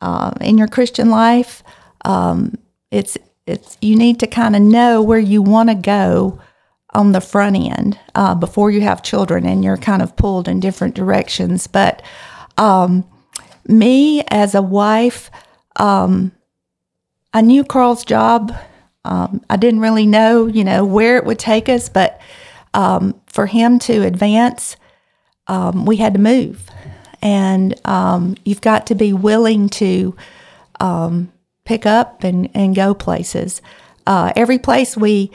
uh, in your Christian life. Um, it's it's you need to kind of know where you want to go on the front end uh, before you have children, and you're kind of pulled in different directions. But um, me as a wife, um, I knew Carl's job. Um, I didn't really know, you know, where it would take us, but um, for him to advance, um, we had to move, and um, you've got to be willing to um, pick up and, and go places. Uh, every place we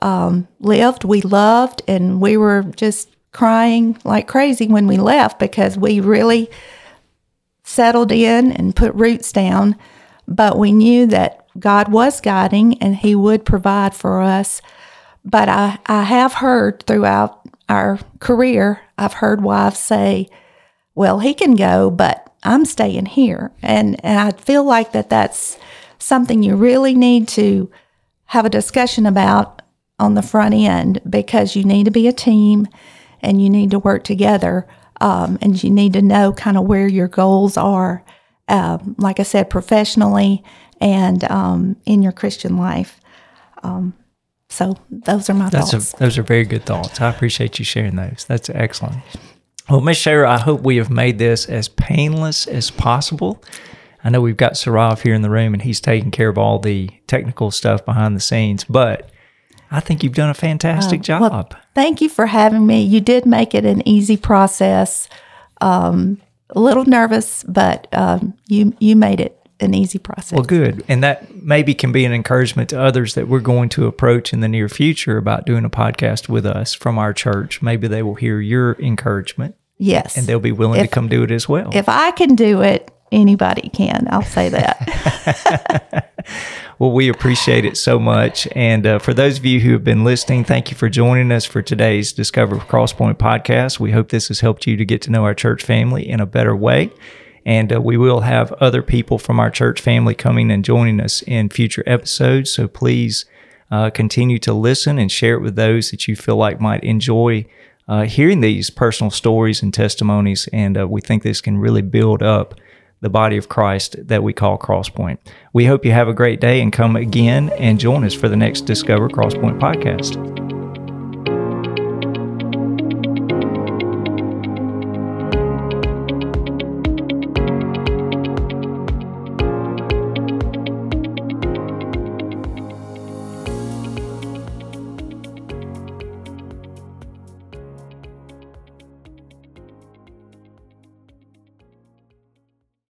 um, lived, we loved, and we were just crying like crazy when we left because we really settled in and put roots down. But we knew that God was guiding and He would provide for us. But I, I have heard throughout our career, I've heard wives say, well, he can go, but I'm staying here. And, and I feel like that that's something you really need to have a discussion about on the front end because you need to be a team and you need to work together. Um, and you need to know kind of where your goals are, um, like I said, professionally and um, in your Christian life. Um, so those are my That's thoughts. A, those are very good thoughts. I appreciate you sharing those. That's excellent. Well, Miss Shara, I hope we have made this as painless as possible. I know we've got Sarav here in the room and he's taking care of all the technical stuff behind the scenes, but I think you've done a fantastic job. Oh, Well, thank you for having me. You did make it an easy process. Um, a little nervous, but um, you you made it an easy process. Well, good. And that maybe can be an encouragement to others that we're going to approach in the near future about doing a podcast with us from our church. Maybe they will hear your encouragement yes, and they'll be willing to come do it as well. if I can do it, anybody can. I'll say that. Well, we appreciate it so much. And uh, for those of you who have been listening, thank you for joining us for today's Discover Crosspoint podcast. We hope this has helped you to get to know our church family in a better way. And uh, we will have other people from our church family coming and joining us in future episodes. So please uh, continue to listen and share it with those that you feel like might enjoy uh, hearing these personal stories and testimonies. And uh, we think this can really build up the body of Christ that we call Crosspoint. We hope you have a great day and come again and join us for the next Discover Crosspoint podcast.